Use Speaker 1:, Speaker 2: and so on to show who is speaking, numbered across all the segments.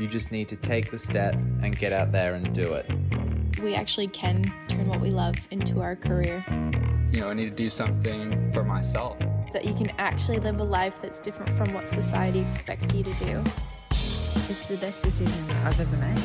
Speaker 1: You just need to take the step and get out there and do it.
Speaker 2: We actually can turn what we love into our career.
Speaker 3: You know, I need to do something for myself.
Speaker 2: That you can actually live a life that's different from what society expects you to do.
Speaker 4: It's the best decision I've ever made.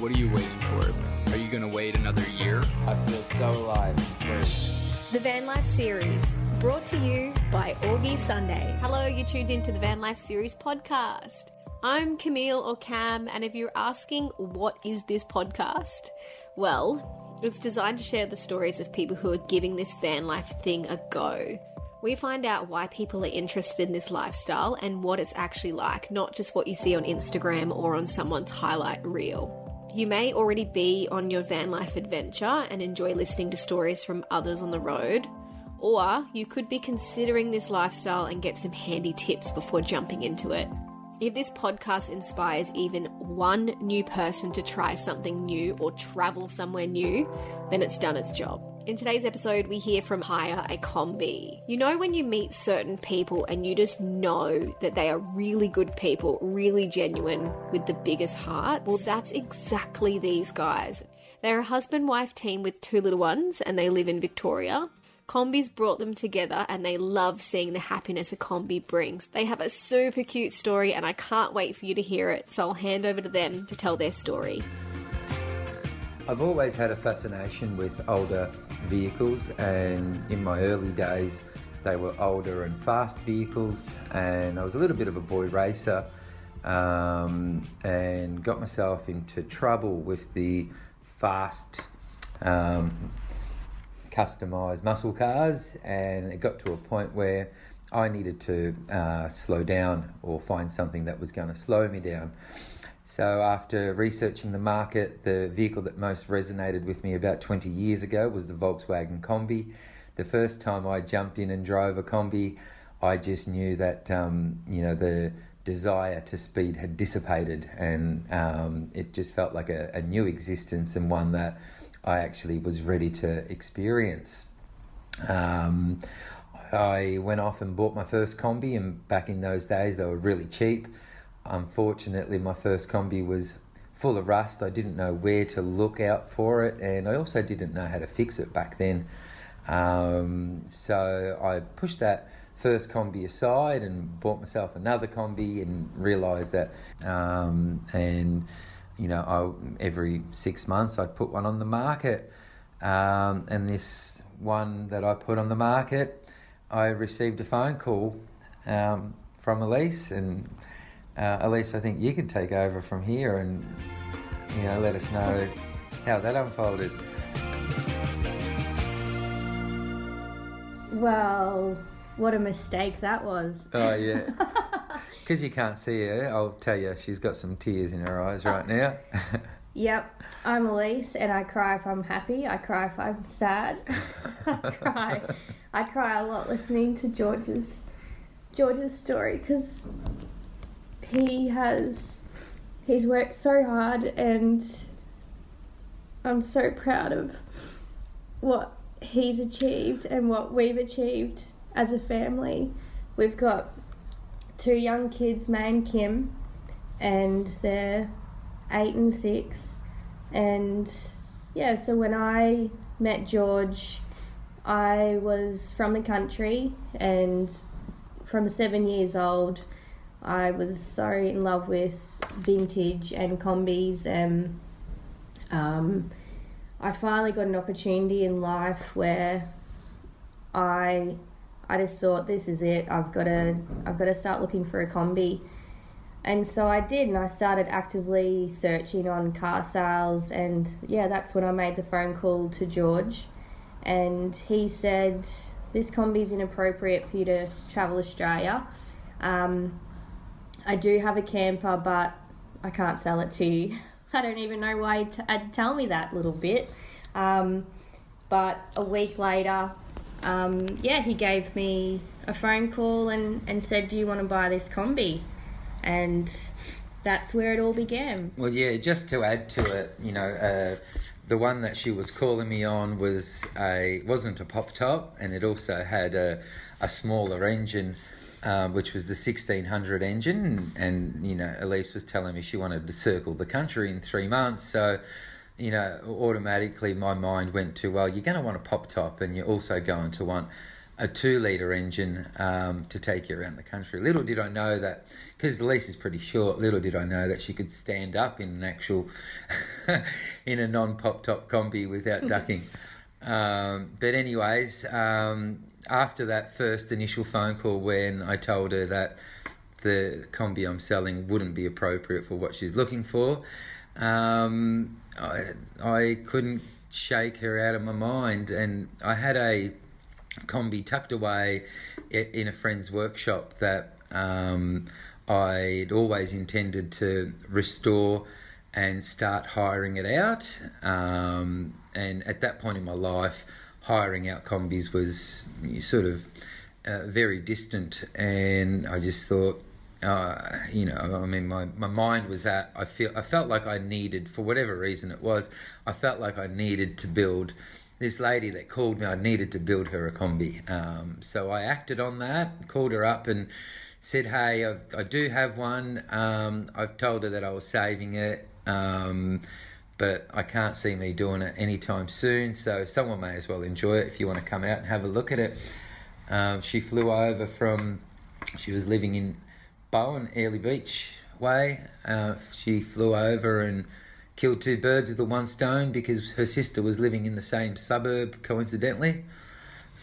Speaker 3: What are you waiting for? Are you going to wait another year?
Speaker 1: I feel so alive and free.
Speaker 5: The Van Life series, brought to you by Augie Sunday. Hello, you tuned into the Van Life series podcast. I'm Camille or Cam, and if you're asking what is this podcast, well, it's designed to share the stories of people who are giving this van life thing a go. We find out why people are interested in this lifestyle and what it's actually like, not just what you see on Instagram or on someone's highlight reel. You may already be on your van life adventure and enjoy listening to stories from others on the road, or you could be considering this lifestyle and get some handy tips before jumping into it. If this podcast inspires even one new person to try something new or travel somewhere new, then it's done its job. In today's episode, we hear from Hire a Kombi. You know, when you meet certain people and you just know that they are really good people, really genuine, with the biggest heart? Well, that's exactly these guys. They're a husband wife team with two little ones and they live in Victoria. Kombi's brought them together and they love seeing the happiness a kombi brings. They have a super cute story and I can't wait for you to hear it, so I'll hand over to them to tell their story.
Speaker 6: I've always had a fascination with older vehicles, and in my early days, they were older and fast vehicles. And I was a little bit of a boy racer, um, and got myself into trouble with the fast, um, customized muscle cars. And it got to a point where I needed to uh, slow down or find something that was going to slow me down. So, after researching the market, the vehicle that most resonated with me about 20 years ago was the Volkswagen Kombi. The first time I jumped in and drove a Kombi, I just knew that um, you know the desire to speed had dissipated, and um, it just felt like a, a new existence and one that I actually was ready to experience. Um, I went off and bought my first Kombi, and back in those days they were really cheap. Unfortunately, my first Kombi was full of rust. I didn't know where to look out for it, and I also didn't know how to fix it back then. Um, so I pushed that first Kombi aside and bought myself another Kombi and realised that, um, and you know, I, every six months I'd put one on the market, um, and this one that I put on the market, I received a phone call um, from Alyce and uh, Alyce, I think you can take over from here and you know let us know how that unfolded.
Speaker 7: Well, what a mistake that was.
Speaker 6: Oh yeah, because you can't see her. I'll tell you, she's got some tears in her eyes right now.
Speaker 7: Yep, I'm Alyce, and I cry if I'm happy. I cry if I'm sad. I cry. I cry a lot listening to George's George's story because he has he's worked so hard and I'm so proud of what he's achieved and what we've achieved as a family. We've got two young kids, May and Kim, and they're eight and six. And yeah, so when I met George, I was from the country and from seven years old. I was so in love with vintage and kombis, and um, I finally got an opportunity in life where I I just thought this is it. I've got to I've got to start looking for a kombi, and so I did, and I started actively searching on car sales, and yeah, that's when I made the phone call to George, and he said this kombi is inappropriate for you to travel Australia. Um, I do have a camper, but I can't sell it to you. I don't even know why he t- had to tell me that little bit. Um, but a week later, um, yeah, he gave me a phone call and, and said, Do you want to buy this kombi? And that's where it all began.
Speaker 6: Well, yeah, just to add to it, you know, uh, the one that she was calling me on was a wasn't a pop top, and it also had a, a smaller engine um, which was the 1600 engine. And, you know, Alyce was telling me she wanted to circle the country in three months. So, you know, automatically my mind went to, well, you're going to want a pop top and you're also going to want a two litre engine um, to take you around the country. Little did I know that, because the lease is pretty short, little did I know that she could stand up in an actual, in a non pop top kombi without ducking. Um, but, anyways, um, after that first initial phone call when I told her that the kombi I'm selling wouldn't be appropriate for what she's looking for, um, I, I couldn't shake her out of my mind. And I had a kombi tucked away in a friend's workshop that um, I'd always intended to restore and start hiring it out. Um, and at that point in my life, hiring out kombis was sort of uh, very distant, and I just thought, uh, you know, I mean, my, my mind was that I feel I felt like I needed, for whatever reason it was, I felt like I needed to build this lady that called me. I needed to build her a kombi, um, so I acted on that, called her up and said, "Hey, I, I do have one. Um, I've told her that I was saving it." Um, but I can't see me doing it anytime soon. So someone may as well enjoy it if you want to come out and have a look at it. Um, she flew over from, she was living in Bowen, Airlie Beach way. Uh, she flew over and killed two birds with the one stone because her sister was living in the same suburb coincidentally.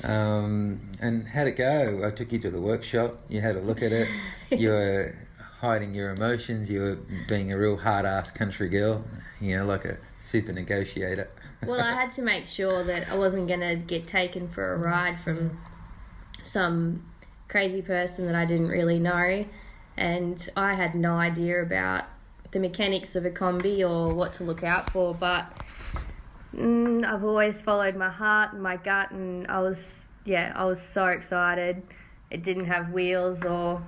Speaker 6: Um, and how'd it go? I took you to the workshop. You had a look at it. You were hiding your emotions. You were being a real hard ass country girl, you know, like a super negotiator.
Speaker 7: well, I had to make sure that I wasn't going to get taken for a ride from some crazy person that I didn't really know. And I had no idea about the mechanics of a kombi or what to look out for, but mm, I've always followed my heart and my gut, and I was, yeah, I was so excited. It didn't have wheels or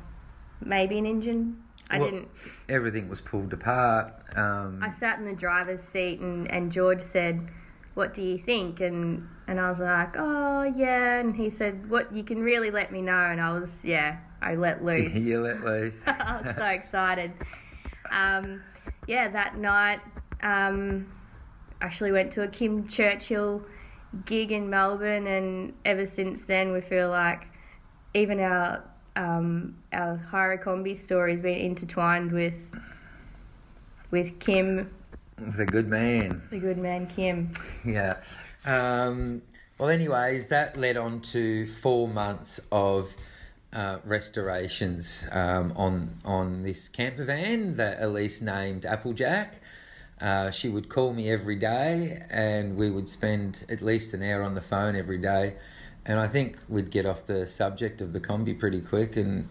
Speaker 7: maybe an engine. I
Speaker 6: Well,
Speaker 7: didn't.
Speaker 6: Everything was pulled apart. Um,
Speaker 7: I sat in the driver's seat and, and George said, What do you think? And and I was like, Oh yeah and he said, What you can really let me know and I was yeah, I let loose.
Speaker 6: you let loose.
Speaker 7: I was so excited. Um, yeah, that night um, actually went to a Kim Churchill gig in Melbourne and ever since then we feel like even our um, our Hire a Kombi story has been intertwined with with Kim,
Speaker 6: the good man.
Speaker 7: the good man Kim.
Speaker 6: Yeah. Um, well, anyways, that led on to four months of uh, restorations um, on on this camper van that Alyce named Applejack. Uh, she would call me every day, and we would spend at least an hour on the phone every day. And I think we'd get off the subject of the kombi pretty quick, and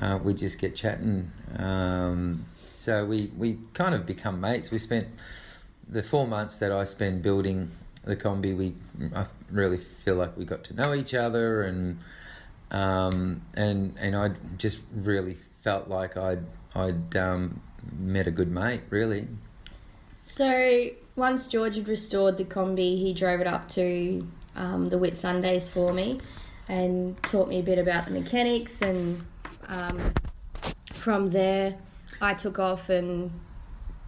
Speaker 6: uh, we'd just get chatting. Um, so we we kind of become mates. We spent the four months that I spent building the kombi, we I really feel like we got to know each other, and um, and and I just really felt like I'd I'd um, met a good mate, really.
Speaker 7: So once George had restored the kombi, he drove it up to um, the Whitsundays for me and taught me a bit about the mechanics. And um, from there, I took off and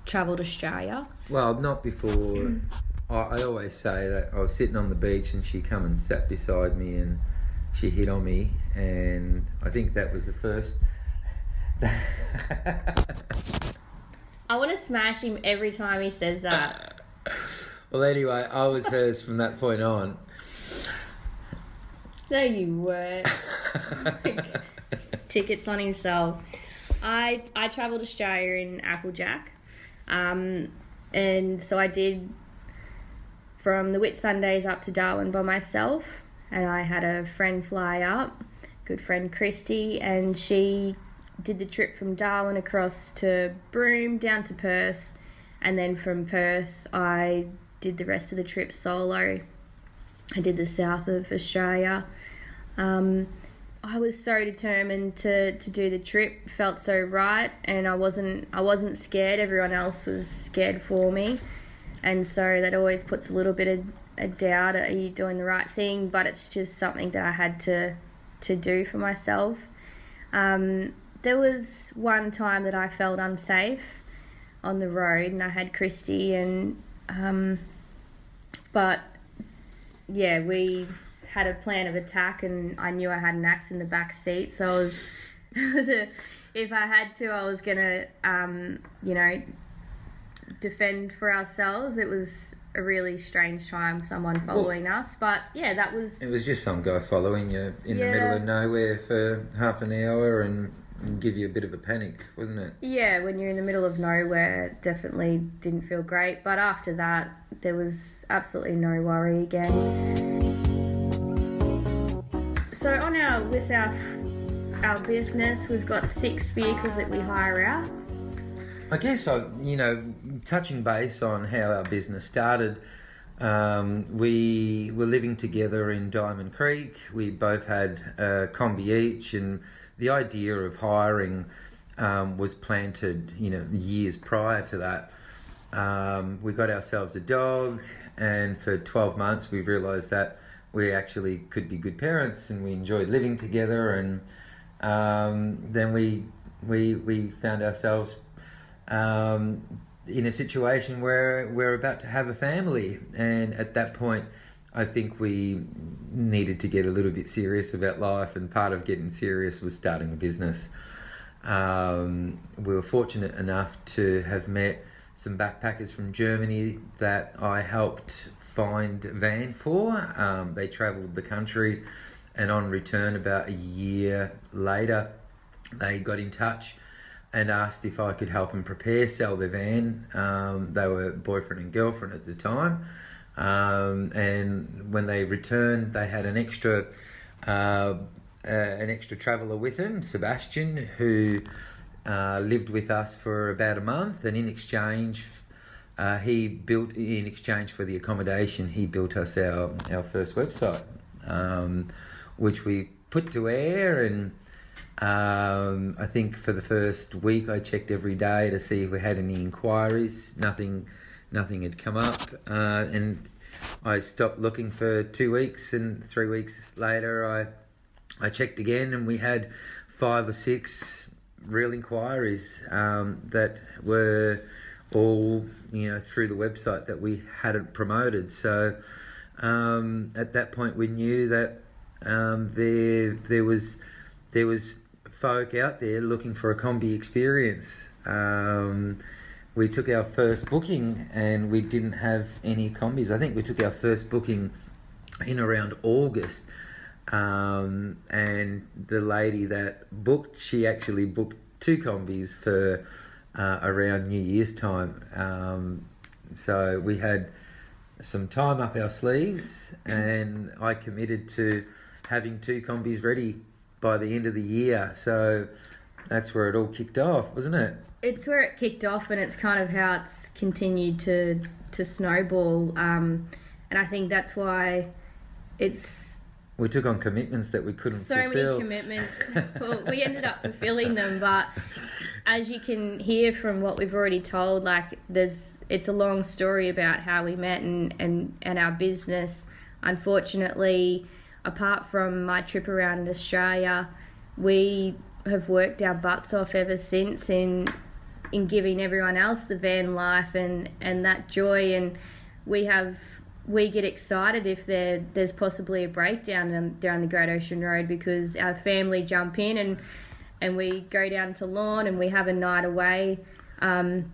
Speaker 7: travelled Australia.
Speaker 6: Well, not before. I, I always say that I was sitting on the beach and she come and sat beside me and she hit on me, and I think that was the first.
Speaker 7: I want to smash him every time he says that.
Speaker 6: well, anyway, I was hers from that point on.
Speaker 7: no, you weren't. Tickets on himself. I I travelled Australia in Applejack, um, and so I did from the Whitsundays up to Darwin by myself, and I had a friend fly up, good friend Christy, and she did the trip from Darwin across to Broome down to Perth, and then from Perth I did the rest of the trip solo. I did the south of Australia. Um, I was so determined to, to do the trip, felt so right, and I wasn't I wasn't scared. Everyone else was scared for me, and so that always puts a little bit of a doubt. Are you doing the right thing? But it's just something that I had to to do for myself. Um, there was one time that I felt unsafe on the road, and I had Christy, and um, but yeah, we had a plan of attack, and I knew I had an axe in the back seat, so I was, it was a, if I had to, I was gonna, um, you know, defend for ourselves. It was a really strange time, someone following us, but yeah, that was.
Speaker 6: It was just some guy following you in the middle of nowhere for half an hour and, and give you a bit of a panic, wasn't it?
Speaker 7: Yeah, when you're in the middle of nowhere, definitely didn't feel great. But after that, there was absolutely no worry again. So on our with our our business, we've got six vehicles that we hire out.
Speaker 6: I guess I, you know, touching base on how our business started. Um, we were living together in Diamond Creek. We both had a kombi each, and the idea of hiring um, was planted, you know, years prior to that. Um, we got ourselves a dog, and for 12 months we realised that we actually could be good parents, and we enjoyed living together. And um, then we we we found ourselves um, in a situation where we're about to have a family, and at that point, I think we needed to get a little bit serious about life, and part of getting serious was starting a business. Um, we were fortunate enough to have met some backpackers from Germany that I helped find van for. Um, they travelled the country, and on return, about a year later, they got in touch and asked if I could help them prepare sell their van. Um, they were boyfriend and girlfriend at the time, um, and when they returned, they had an extra. Uh, uh, an extra traveller with him, Sebastian, who uh, lived with us for about a month, and in exchange, uh, he built in exchange for the accommodation, he built us our our first website, um, which we put to air and. Um, I think for the first week, I checked every day to see if we had any inquiries. Nothing, nothing had come up, uh, and I stopped looking for two weeks. And three weeks later, I, I checked again, and we had five or six real inquiries um, that were all you know through the website that we hadn't promoted. So um, at that point, we knew that um, there there was there was folk out there looking for a kombi experience. Um, we took our first booking and we didn't have any kombis. I think we took our first booking in around August. Um, and the lady that booked, she actually booked two kombis for uh, around New Year's time. Um, so we had some time up our sleeves, and I committed to having two kombis ready by the end of the year. So that's where it all kicked off, wasn't it?
Speaker 7: It's where it kicked off, and it's kind of how it's continued to to snowball. Um, and I think that's why it's
Speaker 6: We took on commitments that we couldn't
Speaker 7: so
Speaker 6: fulfill.
Speaker 7: many commitments. well, we ended up fulfilling them, but as you can hear from what we've already told, like there's it's a long story about how we met and and, and our business. Unfortunately, apart from my trip around Australia, we have worked our butts off ever since in in giving everyone else the van life and and that joy and we have we get excited if there there's possibly a breakdown down, down the Great Ocean Road because our family jump in and and we go down to Lorne and we have a night away um,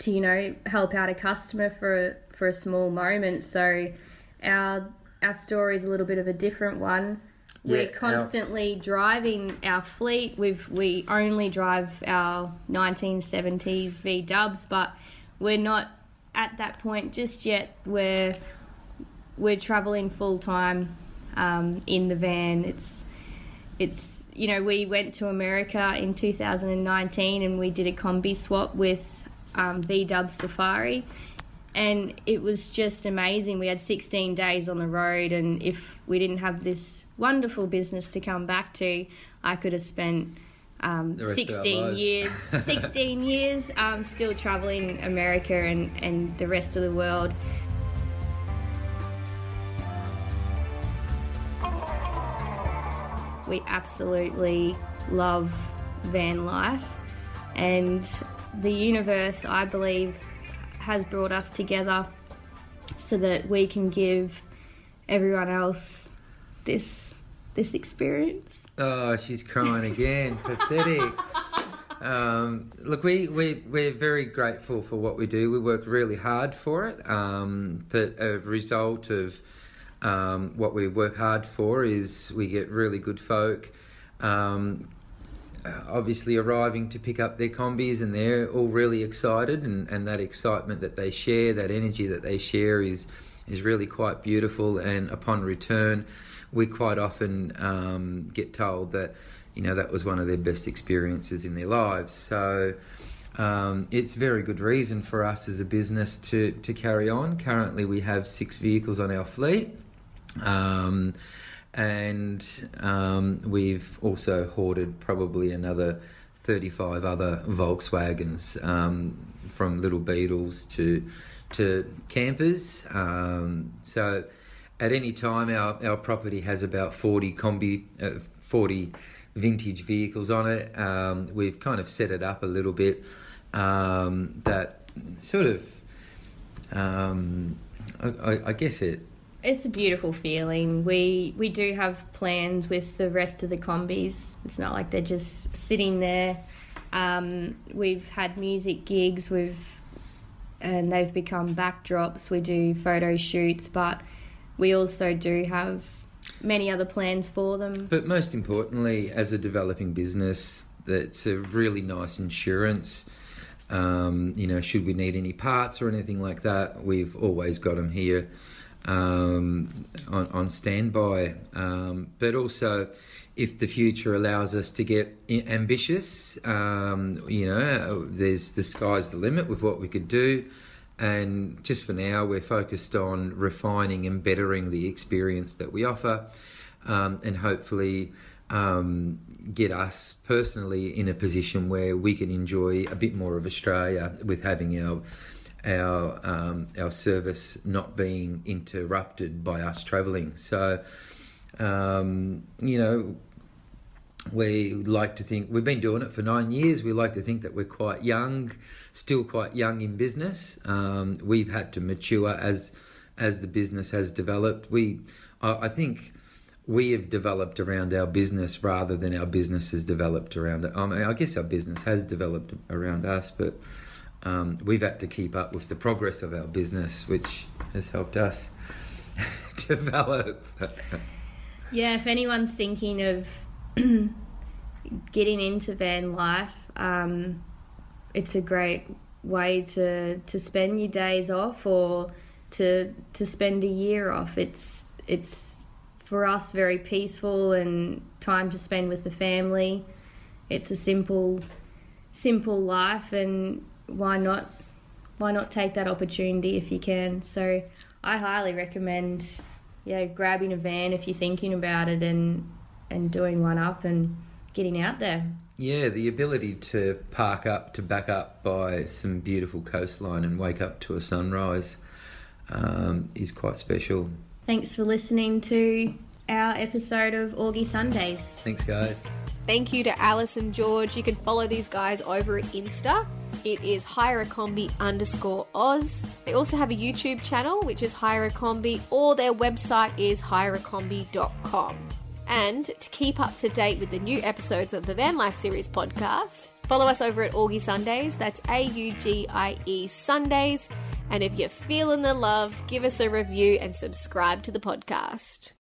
Speaker 7: to you know help out a customer for for a small moment. So our our story is a little bit of a different one.
Speaker 6: Yeah,
Speaker 7: We're
Speaker 6: our-
Speaker 7: constantly driving our fleet. We've we only drive our 1970s V Dubs, but we're not at that point just yet where we're traveling full time um, in the van. It's it's you know we went to America in 2019 and we did a kombi swap with um, V Dub Safari, and it was just amazing. We had 16 days on the road, and if we didn't have this wonderful business to come back to, I could have spent. Um,
Speaker 6: The rest of our
Speaker 7: 16 years 16 years um, still traveling America and, and the rest of the world we absolutely love van life. And the universe, I believe, has brought us together so that we can give everyone else this this experience.
Speaker 6: Oh, she's crying again. Pathetic. Um, look, we, we, we're very grateful for what we do. We work really hard for it. Um, but a result of um, what we work hard for is we get really good folk um, obviously arriving to pick up their kombis and they're all really excited and, and that excitement that they share, that energy that they share is is really quite beautiful and upon return we quite often um, get told that you know that was one of their best experiences in their lives so um, it's very good reason for us as a business to, to carry on. Currently, we have six vehicles on our fleet. Um, and um, we've also hoarded probably another 35 other Volkswagens um, from little Beetles to to campers. Um, so at any time, our, our property has about 40 kombi, uh, 40 vintage vehicles on it. Um, we've kind of set it up a little bit um, that sort of, I, I guess it
Speaker 7: it's a beautiful feeling. We we do have plans with the rest of the kombis. It's not like they're just sitting there. Um, we've had music gigs. We've and they've become backdrops. We do photo shoots, but we also do have many other plans for them.
Speaker 6: But most importantly, as a developing business, that's a really nice insurance. Um, you know, should we need any parts or anything like that, we've always got them here um, on, on standby. Um, but also, if the future allows us to get ambitious, um, you know, there's the sky's the limit with what we could do. And just for now, we're focused on refining and bettering the experience that we offer, um, and hopefully um, get us personally in a position where we can enjoy a bit more of Australia with having our our um, our service not being interrupted by us travelling. So, um, you know, we like to think we've been doing it for nine years. We like to think that we're quite young, still quite young in business. Um, we've had to mature as as the business has developed. We, I, I think. We have developed around our business rather than our business has developed around it. I mean, I guess our business has developed around us, but um, we've had to keep up with the progress of our business, which has helped us develop.
Speaker 7: yeah, if anyone's thinking of getting into van life, um, it's a great way to to spend your days off or to to spend a year off. It's it's for us very peaceful and time to spend with the family. It's a simple simple life and why not why not take that opportunity if you can? So I highly recommend yeah, grabbing a van if you're thinking about it and and doing one up and getting out there.
Speaker 6: Yeah, the ability to park up to back up by some beautiful coastline and wake up to a sunrise um, is quite special.
Speaker 7: Thanks for listening to our episode of Augie Sundays.
Speaker 6: Thanks, guys.
Speaker 5: Thank you to Alyce and George. You can follow these guys over at Insta. It is hireakombi underscore Oz. They also have a YouTube channel, which is hireakombi, or their website is hireakombi.com. And to keep up to date with the new episodes of the Van Life Series podcast, follow us over at Augie Sundays. That's A U G I E Sundays. And if you're feeling the love, give us a review and subscribe to the podcast.